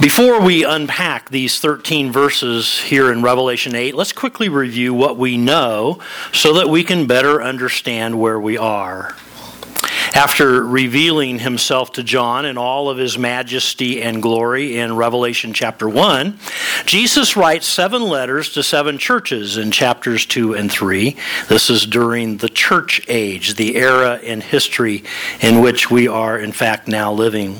Before we unpack these 13 verses here in Revelation 8, let's quickly review what we know so that we can better understand where we are. After revealing himself to John in all of his majesty and glory in Revelation chapter 1, Jesus writes seven letters to seven churches in chapters 2 and 3. This is during the church age, the era in history in which we are, in fact, now living.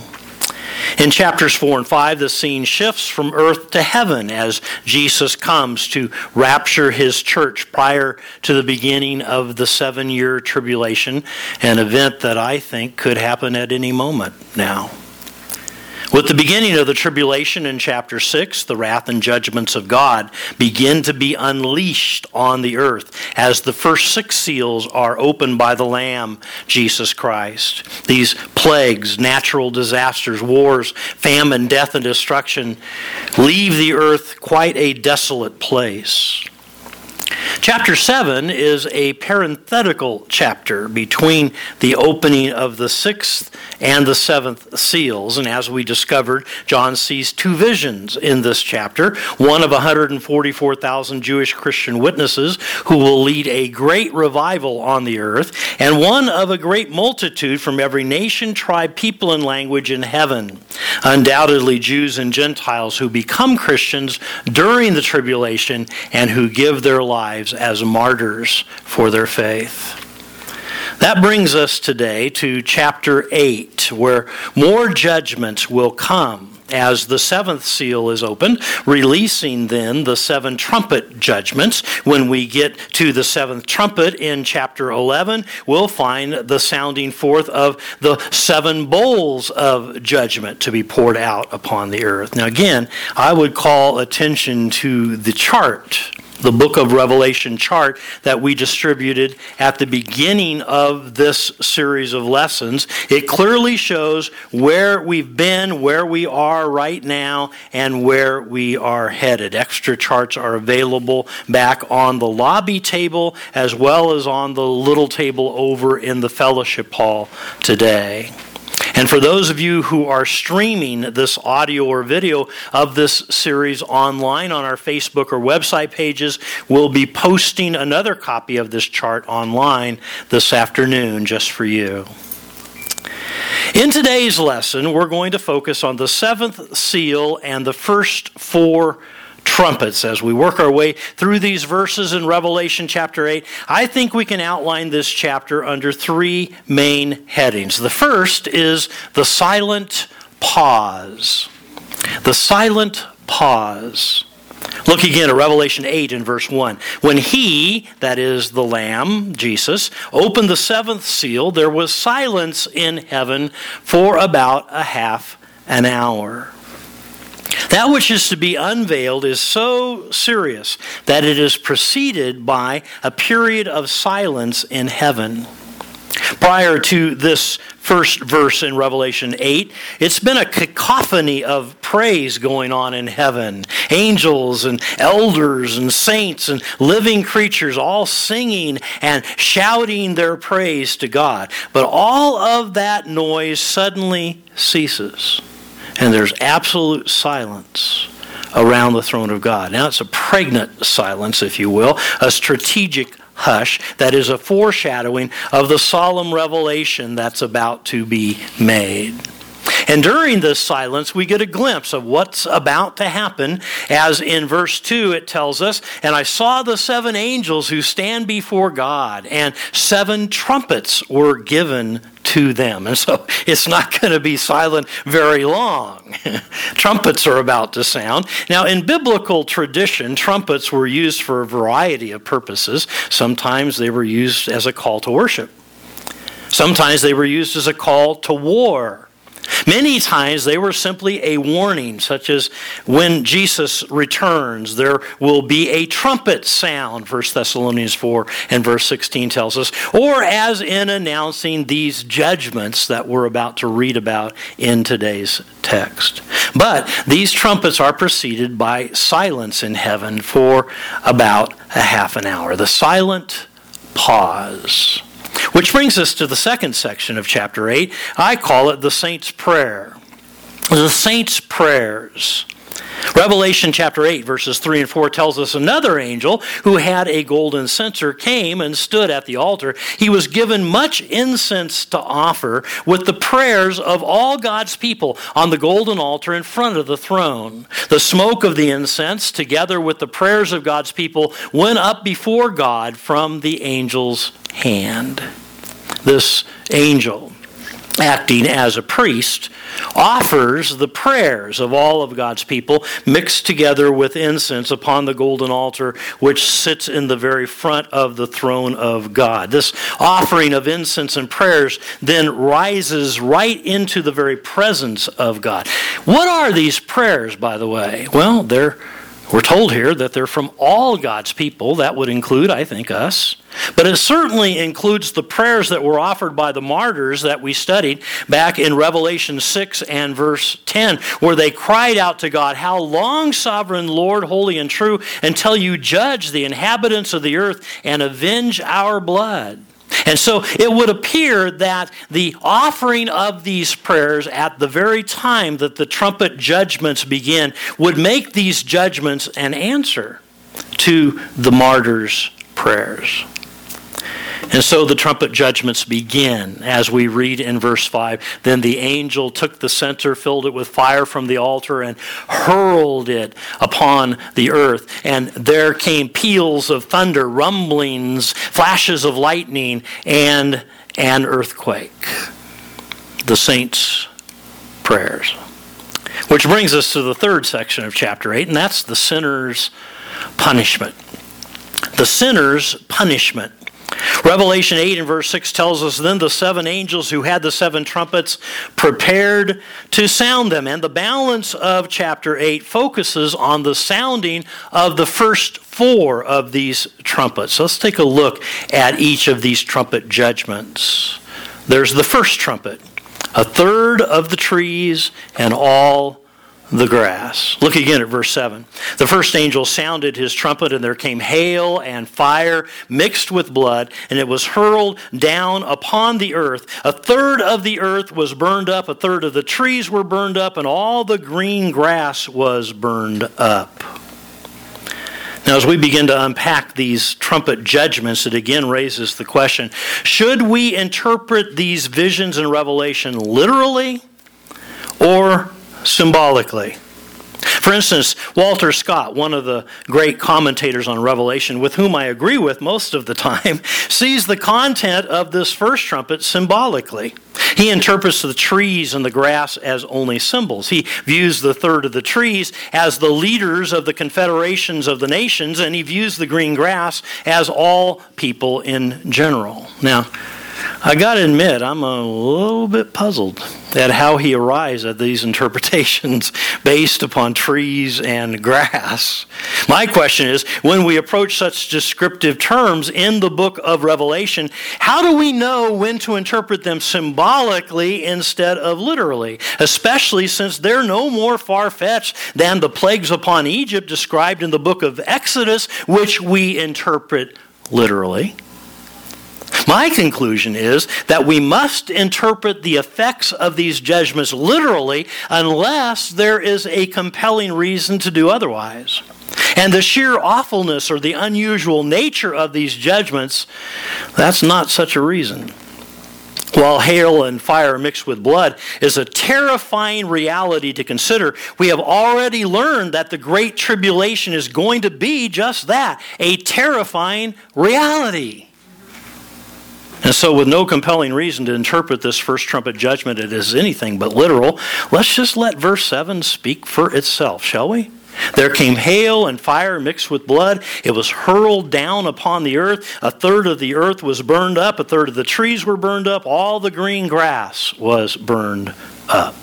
In chapters 4 and 5, the scene shifts from earth to heaven as Jesus comes to rapture his church prior to the beginning of the seven year tribulation, an event that I think could happen at any moment now. With the beginning of the tribulation in chapter 6, the wrath and judgments of God begin to be unleashed on the earth as the first six seals are opened by the Lamb, Jesus Christ. These plagues, natural disasters, wars, famine, death, and destruction leave the earth quite a desolate place. Chapter 7 is a parenthetical chapter between the opening of the sixth and the seventh seals. And as we discovered, John sees two visions in this chapter one of 144,000 Jewish Christian witnesses who will lead a great revival on the earth, and one of a great multitude from every nation, tribe, people, and language in heaven. Undoubtedly, Jews and Gentiles who become Christians during the tribulation and who give their lives as martyrs for their faith. That brings us today to chapter 8, where more judgments will come as the seventh seal is opened, releasing then the seven trumpet judgments. When we get to the seventh trumpet in chapter 11, we'll find the sounding forth of the seven bowls of judgment to be poured out upon the earth. Now, again, I would call attention to the chart the book of Revelation chart that we distributed at the beginning of this series of lessons. It clearly shows where we've been, where we are right now, and where we are headed. Extra charts are available back on the lobby table as well as on the little table over in the fellowship hall today. And for those of you who are streaming this audio or video of this series online on our Facebook or website pages, we'll be posting another copy of this chart online this afternoon just for you. In today's lesson, we're going to focus on the seventh seal and the first four trumpets as we work our way through these verses in Revelation chapter 8. I think we can outline this chapter under three main headings. The first is the silent pause. The silent pause. Look again at Revelation 8 and verse 1. When he, that is the Lamb, Jesus, opened the seventh seal, there was silence in heaven for about a half an hour. That which is to be unveiled is so serious that it is preceded by a period of silence in heaven. Prior to this first verse in Revelation 8, it's been a cacophony of praise going on in heaven. Angels and elders and saints and living creatures all singing and shouting their praise to God. But all of that noise suddenly ceases and there's absolute silence around the throne of God. Now, it's a pregnant silence, if you will, a strategic hush that is a foreshadowing of the solemn revelation that's about to be made. And during this silence, we get a glimpse of what's about to happen, as in verse 2 it tells us, And I saw the seven angels who stand before God, and seven trumpets were given to them. And so it's not going to be silent very long. trumpets are about to sound. Now, in biblical tradition, trumpets were used for a variety of purposes. Sometimes they were used as a call to worship, sometimes they were used as a call to war. Many times they were simply a warning, such as when Jesus returns, there will be a trumpet sound, 1 Thessalonians 4 and verse 16 tells us, or as in announcing these judgments that we're about to read about in today's text. But these trumpets are preceded by silence in heaven for about a half an hour. The silent pause. Which brings us to the second section of chapter 8. I call it the Saint's Prayer. the saints' prayers. Revelation chapter 8, verses 3 and 4 tells us another angel who had a golden censer came and stood at the altar. He was given much incense to offer with the prayers of all God's people on the golden altar in front of the throne. The smoke of the incense, together with the prayers of God's people, went up before God from the angel's hand. This angel acting as a priest, offers the prayers of all of God's people mixed together with incense upon the golden altar, which sits in the very front of the throne of God. This offering of incense and prayers then rises right into the very presence of God. What are these prayers, by the way? Well, they're we're told here that they're from all God's people. That would include, I think, us. But it certainly includes the prayers that were offered by the martyrs that we studied back in Revelation 6 and verse 10, where they cried out to God, How long, sovereign Lord, holy and true, until you judge the inhabitants of the earth and avenge our blood? And so it would appear that the offering of these prayers at the very time that the trumpet judgments begin would make these judgments an answer to the martyrs' prayers. And so the trumpet judgments begin as we read in verse 5. Then the angel took the censer, filled it with fire from the altar, and hurled it upon the earth. And there came peals of thunder, rumblings, flashes of lightning, and an earthquake. The saints' prayers. Which brings us to the third section of chapter 8, and that's the sinner's punishment. The sinner's punishment. Revelation 8 and verse 6 tells us then the seven angels who had the seven trumpets prepared to sound them. And the balance of chapter 8 focuses on the sounding of the first four of these trumpets. So let's take a look at each of these trumpet judgments. There's the first trumpet. A third of the trees and all the grass. Look again at verse 7. The first angel sounded his trumpet, and there came hail and fire mixed with blood, and it was hurled down upon the earth. A third of the earth was burned up, a third of the trees were burned up, and all the green grass was burned up. Now, as we begin to unpack these trumpet judgments, it again raises the question should we interpret these visions in Revelation literally or symbolically. For instance, Walter Scott, one of the great commentators on Revelation, with whom I agree with most of the time, sees the content of this first trumpet symbolically. He interprets the trees and the grass as only symbols. He views the third of the trees as the leaders of the confederations of the nations, and he views the green grass as all people in general. Now, I got to admit, I'm a little bit puzzled at how he arrives at these interpretations based upon trees and grass. My question is when we approach such descriptive terms in the book of Revelation, how do we know when to interpret them symbolically instead of literally? Especially since they're no more far fetched than the plagues upon Egypt described in the book of Exodus, which we interpret literally. My conclusion is that we must interpret the effects of these judgments literally unless there is a compelling reason to do otherwise. And the sheer awfulness or the unusual nature of these judgments, that's not such a reason. While hail and fire mixed with blood is a terrifying reality to consider, we have already learned that the Great Tribulation is going to be just that a terrifying reality. And so, with no compelling reason to interpret this first trumpet judgment as anything but literal, let's just let verse 7 speak for itself, shall we? There came hail and fire mixed with blood. It was hurled down upon the earth. A third of the earth was burned up. A third of the trees were burned up. All the green grass was burned up.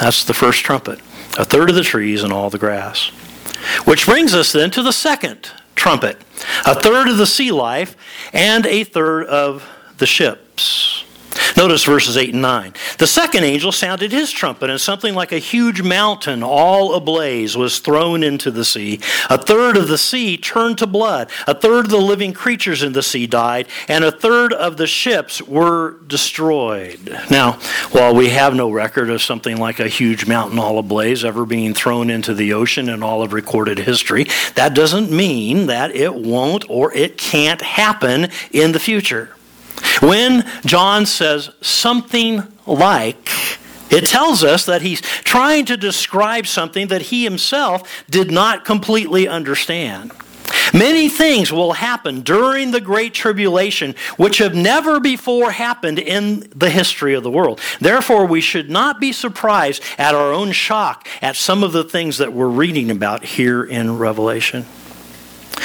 That's the first trumpet. A third of the trees and all the grass. Which brings us then to the second trumpet. A third of the sea life and a third of the ships. Notice verses 8 and 9. The second angel sounded his trumpet, and something like a huge mountain, all ablaze, was thrown into the sea. A third of the sea turned to blood. A third of the living creatures in the sea died, and a third of the ships were destroyed. Now, while we have no record of something like a huge mountain all ablaze ever being thrown into the ocean in all of recorded history, that doesn't mean that it won't or it can't happen in the future. When John says something like, it tells us that he's trying to describe something that he himself did not completely understand. Many things will happen during the Great Tribulation which have never before happened in the history of the world. Therefore, we should not be surprised at our own shock at some of the things that we're reading about here in Revelation.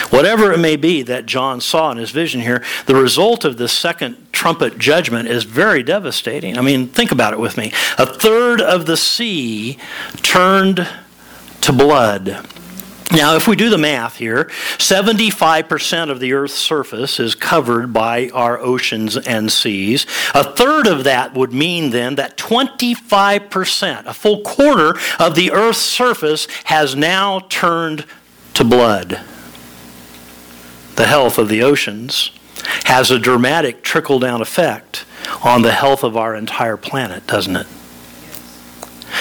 Whatever it may be that John saw in his vision here, the result of this second trumpet judgment is very devastating. I mean, think about it with me. A third of the sea turned to blood. Now, if we do the math here, 75% of the Earth's surface is covered by our oceans and seas. A third of that would mean then that 25%, a full quarter of the Earth's surface, has now turned to blood the health of the oceans has a dramatic trickle down effect on the health of our entire planet, doesn't it?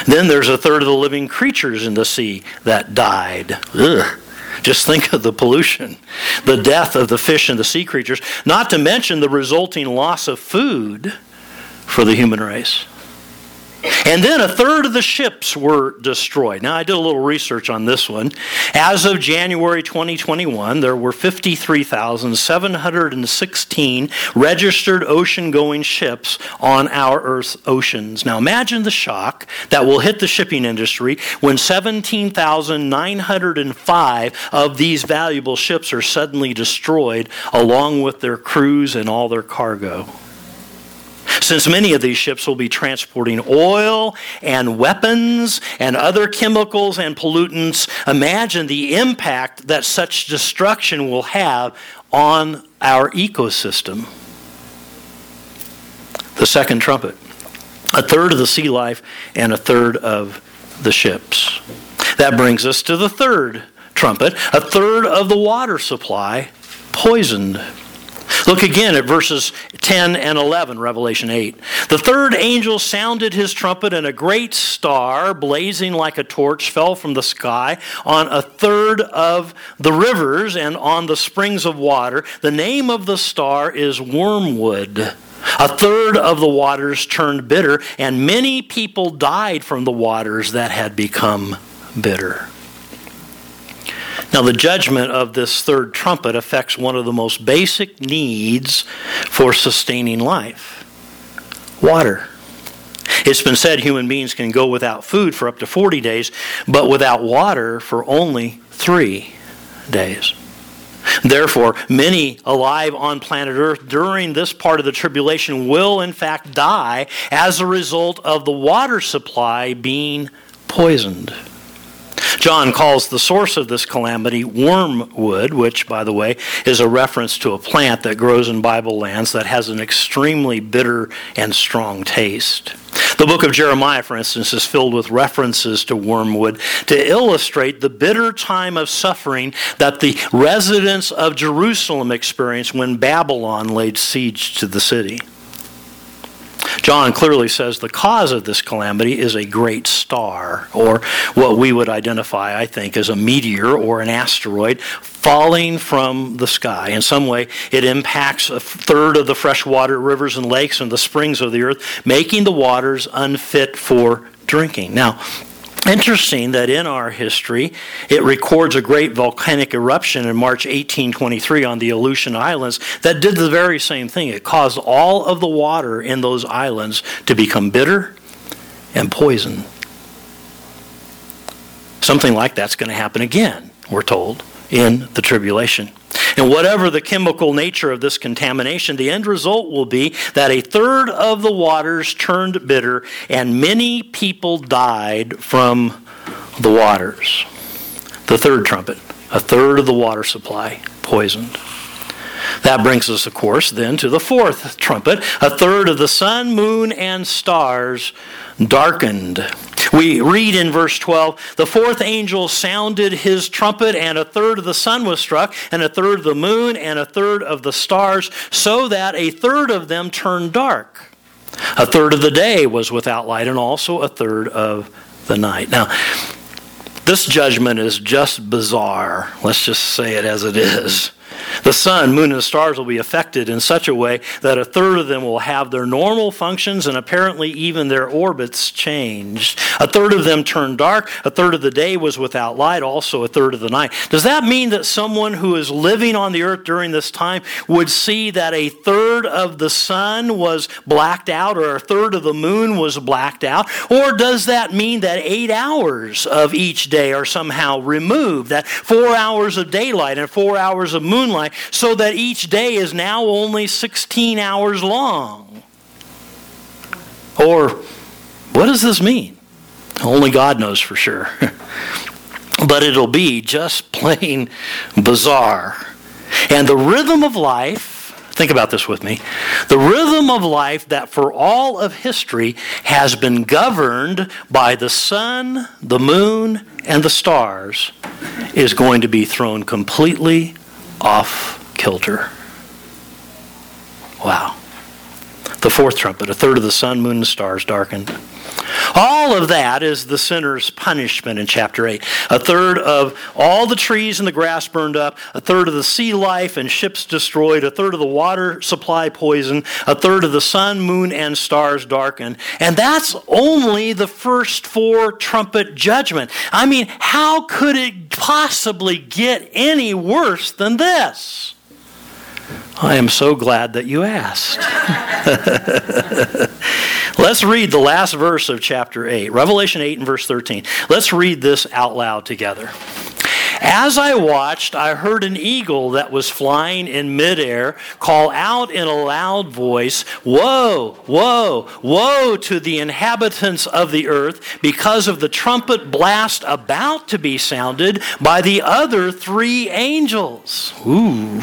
Then there's a third of the living creatures in the sea that died. Ugh. Just think of the pollution, the death of the fish and the sea creatures, not to mention the resulting loss of food for the human race. And then a third of the ships were destroyed. Now, I did a little research on this one. As of January 2021, there were 53,716 registered ocean going ships on our Earth's oceans. Now, imagine the shock that will hit the shipping industry when 17,905 of these valuable ships are suddenly destroyed along with their crews and all their cargo. Since many of these ships will be transporting oil and weapons and other chemicals and pollutants, imagine the impact that such destruction will have on our ecosystem. The second trumpet. A third of the sea life and a third of the ships. That brings us to the third trumpet. A third of the water supply poisoned. Look again at verses 10 and 11, Revelation 8. The third angel sounded his trumpet, and a great star, blazing like a torch, fell from the sky on a third of the rivers and on the springs of water. The name of the star is Wormwood. A third of the waters turned bitter, and many people died from the waters that had become bitter. Now, the judgment of this third trumpet affects one of the most basic needs for sustaining life water. It's been said human beings can go without food for up to 40 days, but without water for only three days. Therefore, many alive on planet Earth during this part of the tribulation will, in fact, die as a result of the water supply being poisoned. John calls the source of this calamity wormwood, which, by the way, is a reference to a plant that grows in Bible lands that has an extremely bitter and strong taste. The book of Jeremiah, for instance, is filled with references to wormwood to illustrate the bitter time of suffering that the residents of Jerusalem experienced when Babylon laid siege to the city. John clearly says the cause of this calamity is a great star, or what we would identify, I think, as a meteor or an asteroid falling from the sky. In some way, it impacts a third of the freshwater rivers and lakes and the springs of the earth, making the waters unfit for drinking. Now, Interesting that in our history, it records a great volcanic eruption in March 1823 on the Aleutian Islands that did the very same thing. It caused all of the water in those islands to become bitter and poison. Something like that's going to happen again, we're told, in the tribulation. And whatever the chemical nature of this contamination, the end result will be that a third of the waters turned bitter and many people died from the waters. The third trumpet, a third of the water supply poisoned. That brings us, of course, then to the fourth trumpet. A third of the sun, moon, and stars darkened. We read in verse 12 the fourth angel sounded his trumpet, and a third of the sun was struck, and a third of the moon, and a third of the stars, so that a third of them turned dark. A third of the day was without light, and also a third of the night. Now, this judgment is just bizarre. Let's just say it as it is. The sun, moon, and stars will be affected in such a way that a third of them will have their normal functions and apparently even their orbits changed. A third of them turned dark. A third of the day was without light, also a third of the night. Does that mean that someone who is living on the earth during this time would see that a third of the sun was blacked out or a third of the moon was blacked out? Or does that mean that eight hours of each day are somehow removed? That four hours of daylight and four hours of moonlight? so that each day is now only 16 hours long. Or, what does this mean? Only God knows for sure. but it'll be just plain bizarre. And the rhythm of life Think about this with me. The rhythm of life that for all of history has been governed by the sun, the moon, and the stars is going to be thrown completely off kilter. Wow. The fourth trumpet, a third of the sun, moon, and stars darkened. All of that is the sinner's punishment in chapter 8. A third of all the trees and the grass burned up, a third of the sea life and ships destroyed, a third of the water supply poisoned, a third of the sun, moon, and stars darkened. And that's only the first four trumpet judgment. I mean, how could it possibly get any worse than this? I am so glad that you asked. Let's read the last verse of chapter 8, Revelation 8 and verse 13. Let's read this out loud together. As I watched, I heard an eagle that was flying in midair call out in a loud voice, Woe, woe, woe to the inhabitants of the earth because of the trumpet blast about to be sounded by the other three angels. Ooh.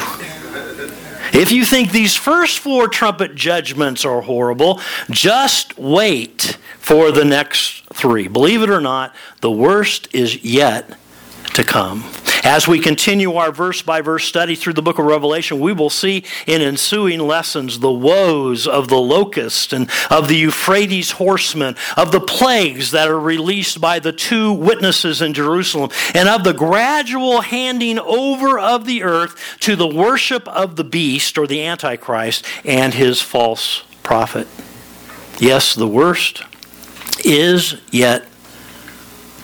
If you think these first four trumpet judgments are horrible, just wait for the next three. Believe it or not, the worst is yet to come. As we continue our verse by verse study through the book of Revelation, we will see in ensuing lessons the woes of the locust and of the Euphrates horsemen, of the plagues that are released by the two witnesses in Jerusalem, and of the gradual handing over of the earth to the worship of the beast or the Antichrist and his false prophet. Yes, the worst is yet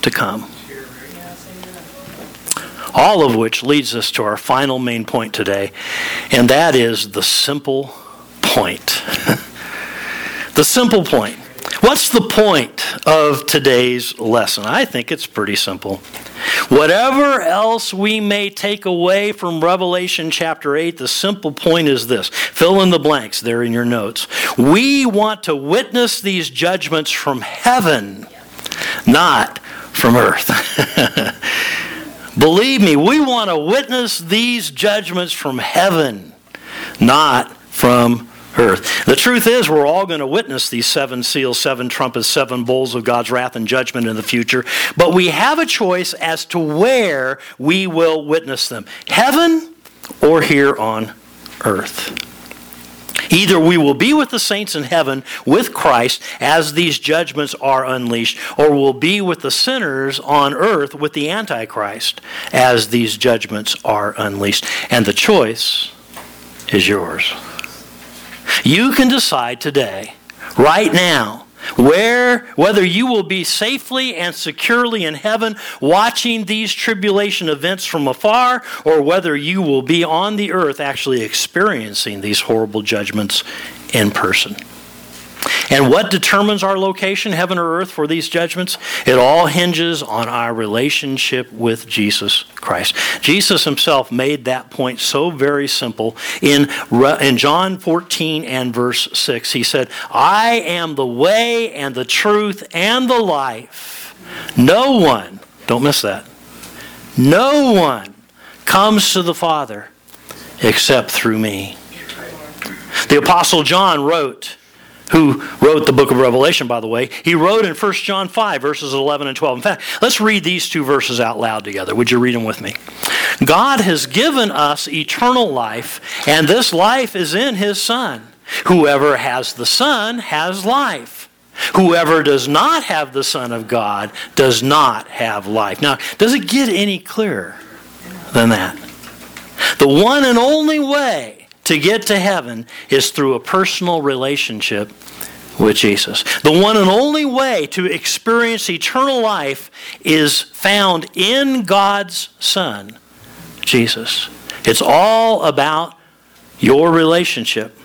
to come. All of which leads us to our final main point today, and that is the simple point. the simple point. What's the point of today's lesson? I think it's pretty simple. Whatever else we may take away from Revelation chapter 8, the simple point is this fill in the blanks there in your notes. We want to witness these judgments from heaven, not from earth. Believe me, we want to witness these judgments from heaven, not from earth. The truth is, we're all going to witness these seven seals, seven trumpets, seven bowls of God's wrath and judgment in the future, but we have a choice as to where we will witness them heaven or here on earth. Either we will be with the saints in heaven with Christ as these judgments are unleashed, or we'll be with the sinners on earth with the Antichrist as these judgments are unleashed. And the choice is yours. You can decide today, right now, where whether you will be safely and securely in heaven watching these tribulation events from afar or whether you will be on the earth actually experiencing these horrible judgments in person and what determines our location, heaven or earth, for these judgments? It all hinges on our relationship with Jesus Christ. Jesus himself made that point so very simple. In, in John 14 and verse 6, he said, I am the way and the truth and the life. No one, don't miss that, no one comes to the Father except through me. The Apostle John wrote, who wrote the book of Revelation, by the way, he wrote in 1 John 5, verses 11 and 12. In fact, let's read these two verses out loud together. Would you read them with me? God has given us eternal life, and this life is in his Son. Whoever has the Son has life. Whoever does not have the Son of God does not have life. Now, does it get any clearer than that? The one and only way to get to heaven is through a personal relationship with Jesus. The one and only way to experience eternal life is found in God's Son, Jesus. It's all about your relationship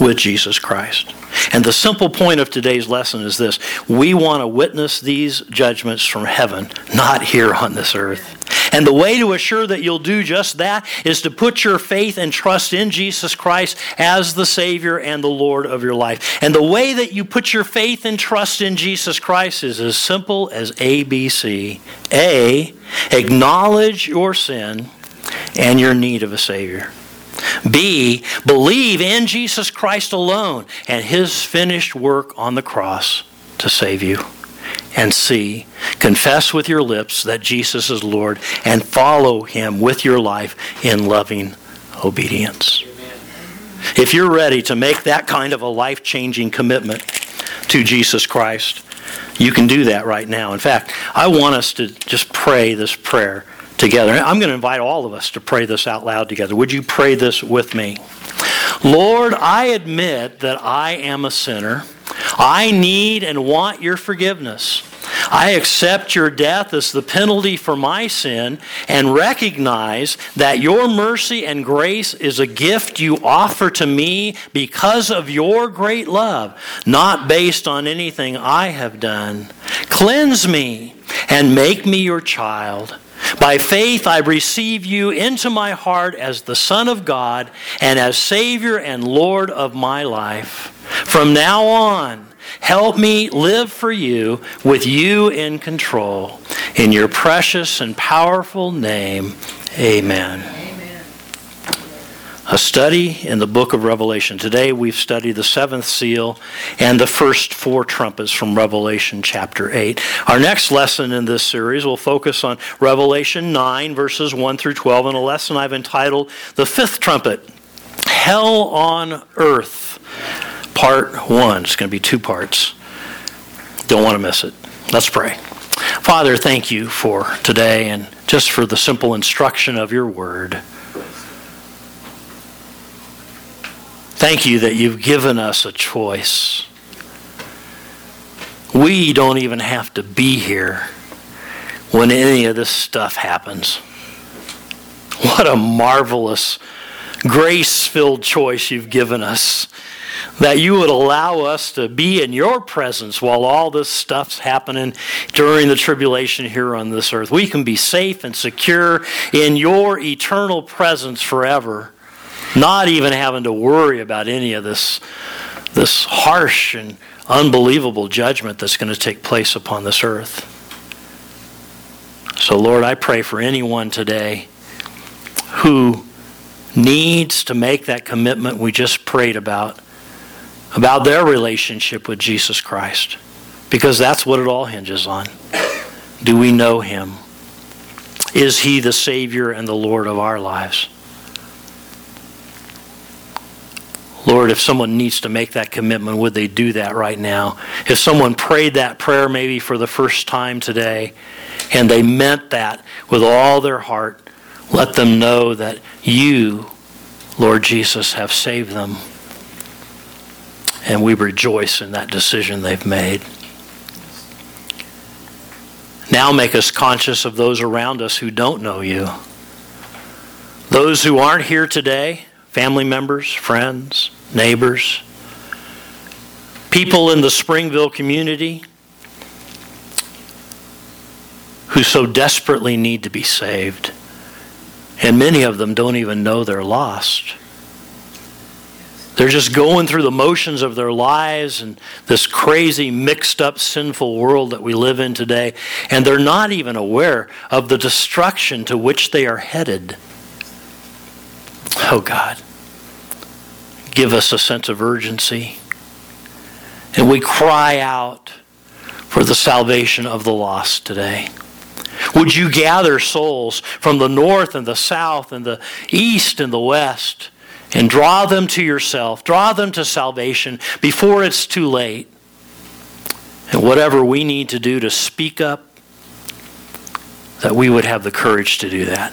with Jesus Christ. And the simple point of today's lesson is this we want to witness these judgments from heaven, not here on this earth. And the way to assure that you'll do just that is to put your faith and trust in Jesus Christ as the Savior and the Lord of your life. And the way that you put your faith and trust in Jesus Christ is as simple as ABC. A, acknowledge your sin and your need of a Savior. B, believe in Jesus Christ alone and his finished work on the cross to save you. And C, confess with your lips that Jesus is Lord and follow him with your life in loving obedience. If you're ready to make that kind of a life changing commitment to Jesus Christ, you can do that right now. In fact, I want us to just pray this prayer together. I'm going to invite all of us to pray this out loud together. Would you pray this with me? Lord, I admit that I am a sinner. I need and want your forgiveness. I accept your death as the penalty for my sin and recognize that your mercy and grace is a gift you offer to me because of your great love, not based on anything I have done. Cleanse me and make me your child. By faith, I receive you into my heart as the Son of God and as Savior and Lord of my life. From now on, help me live for you with you in control. In your precious and powerful name, amen a study in the book of Revelation. Today we've studied the seventh seal and the first four trumpets from Revelation chapter 8. Our next lesson in this series will focus on Revelation 9, verses 1 through 12, and a lesson I've entitled The Fifth Trumpet Hell on Earth, Part 1. It's going to be two parts. Don't want to miss it. Let's pray. Father, thank you for today and just for the simple instruction of your word. Thank you that you've given us a choice. We don't even have to be here when any of this stuff happens. What a marvelous, grace filled choice you've given us. That you would allow us to be in your presence while all this stuff's happening during the tribulation here on this earth. We can be safe and secure in your eternal presence forever not even having to worry about any of this, this harsh and unbelievable judgment that's going to take place upon this earth. So, Lord, I pray for anyone today who needs to make that commitment we just prayed about, about their relationship with Jesus Christ, because that's what it all hinges on. Do we know Him? Is He the Savior and the Lord of our lives? Lord, if someone needs to make that commitment, would they do that right now? If someone prayed that prayer maybe for the first time today and they meant that with all their heart, let them know that you, Lord Jesus, have saved them. And we rejoice in that decision they've made. Now make us conscious of those around us who don't know you. Those who aren't here today, family members, friends, neighbors, people in the Springville community who so desperately need to be saved. And many of them don't even know they're lost. They're just going through the motions of their lives and this crazy, mixed up, sinful world that we live in today, and they're not even aware of the destruction to which they are headed. Oh God, give us a sense of urgency. And we cry out for the salvation of the lost today. Would you gather souls from the north and the south and the east and the west and draw them to yourself, draw them to salvation before it's too late? And whatever we need to do to speak up, that we would have the courage to do that,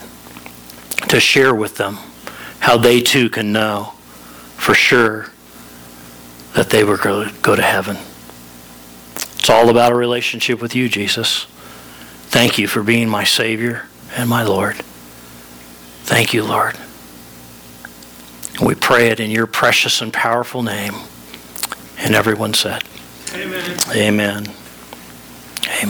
to share with them how they too can know for sure that they were going to go to heaven. It's all about a relationship with you, Jesus. Thank you for being my Savior and my Lord. Thank you, Lord. We pray it in your precious and powerful name. And everyone said, Amen. Amen.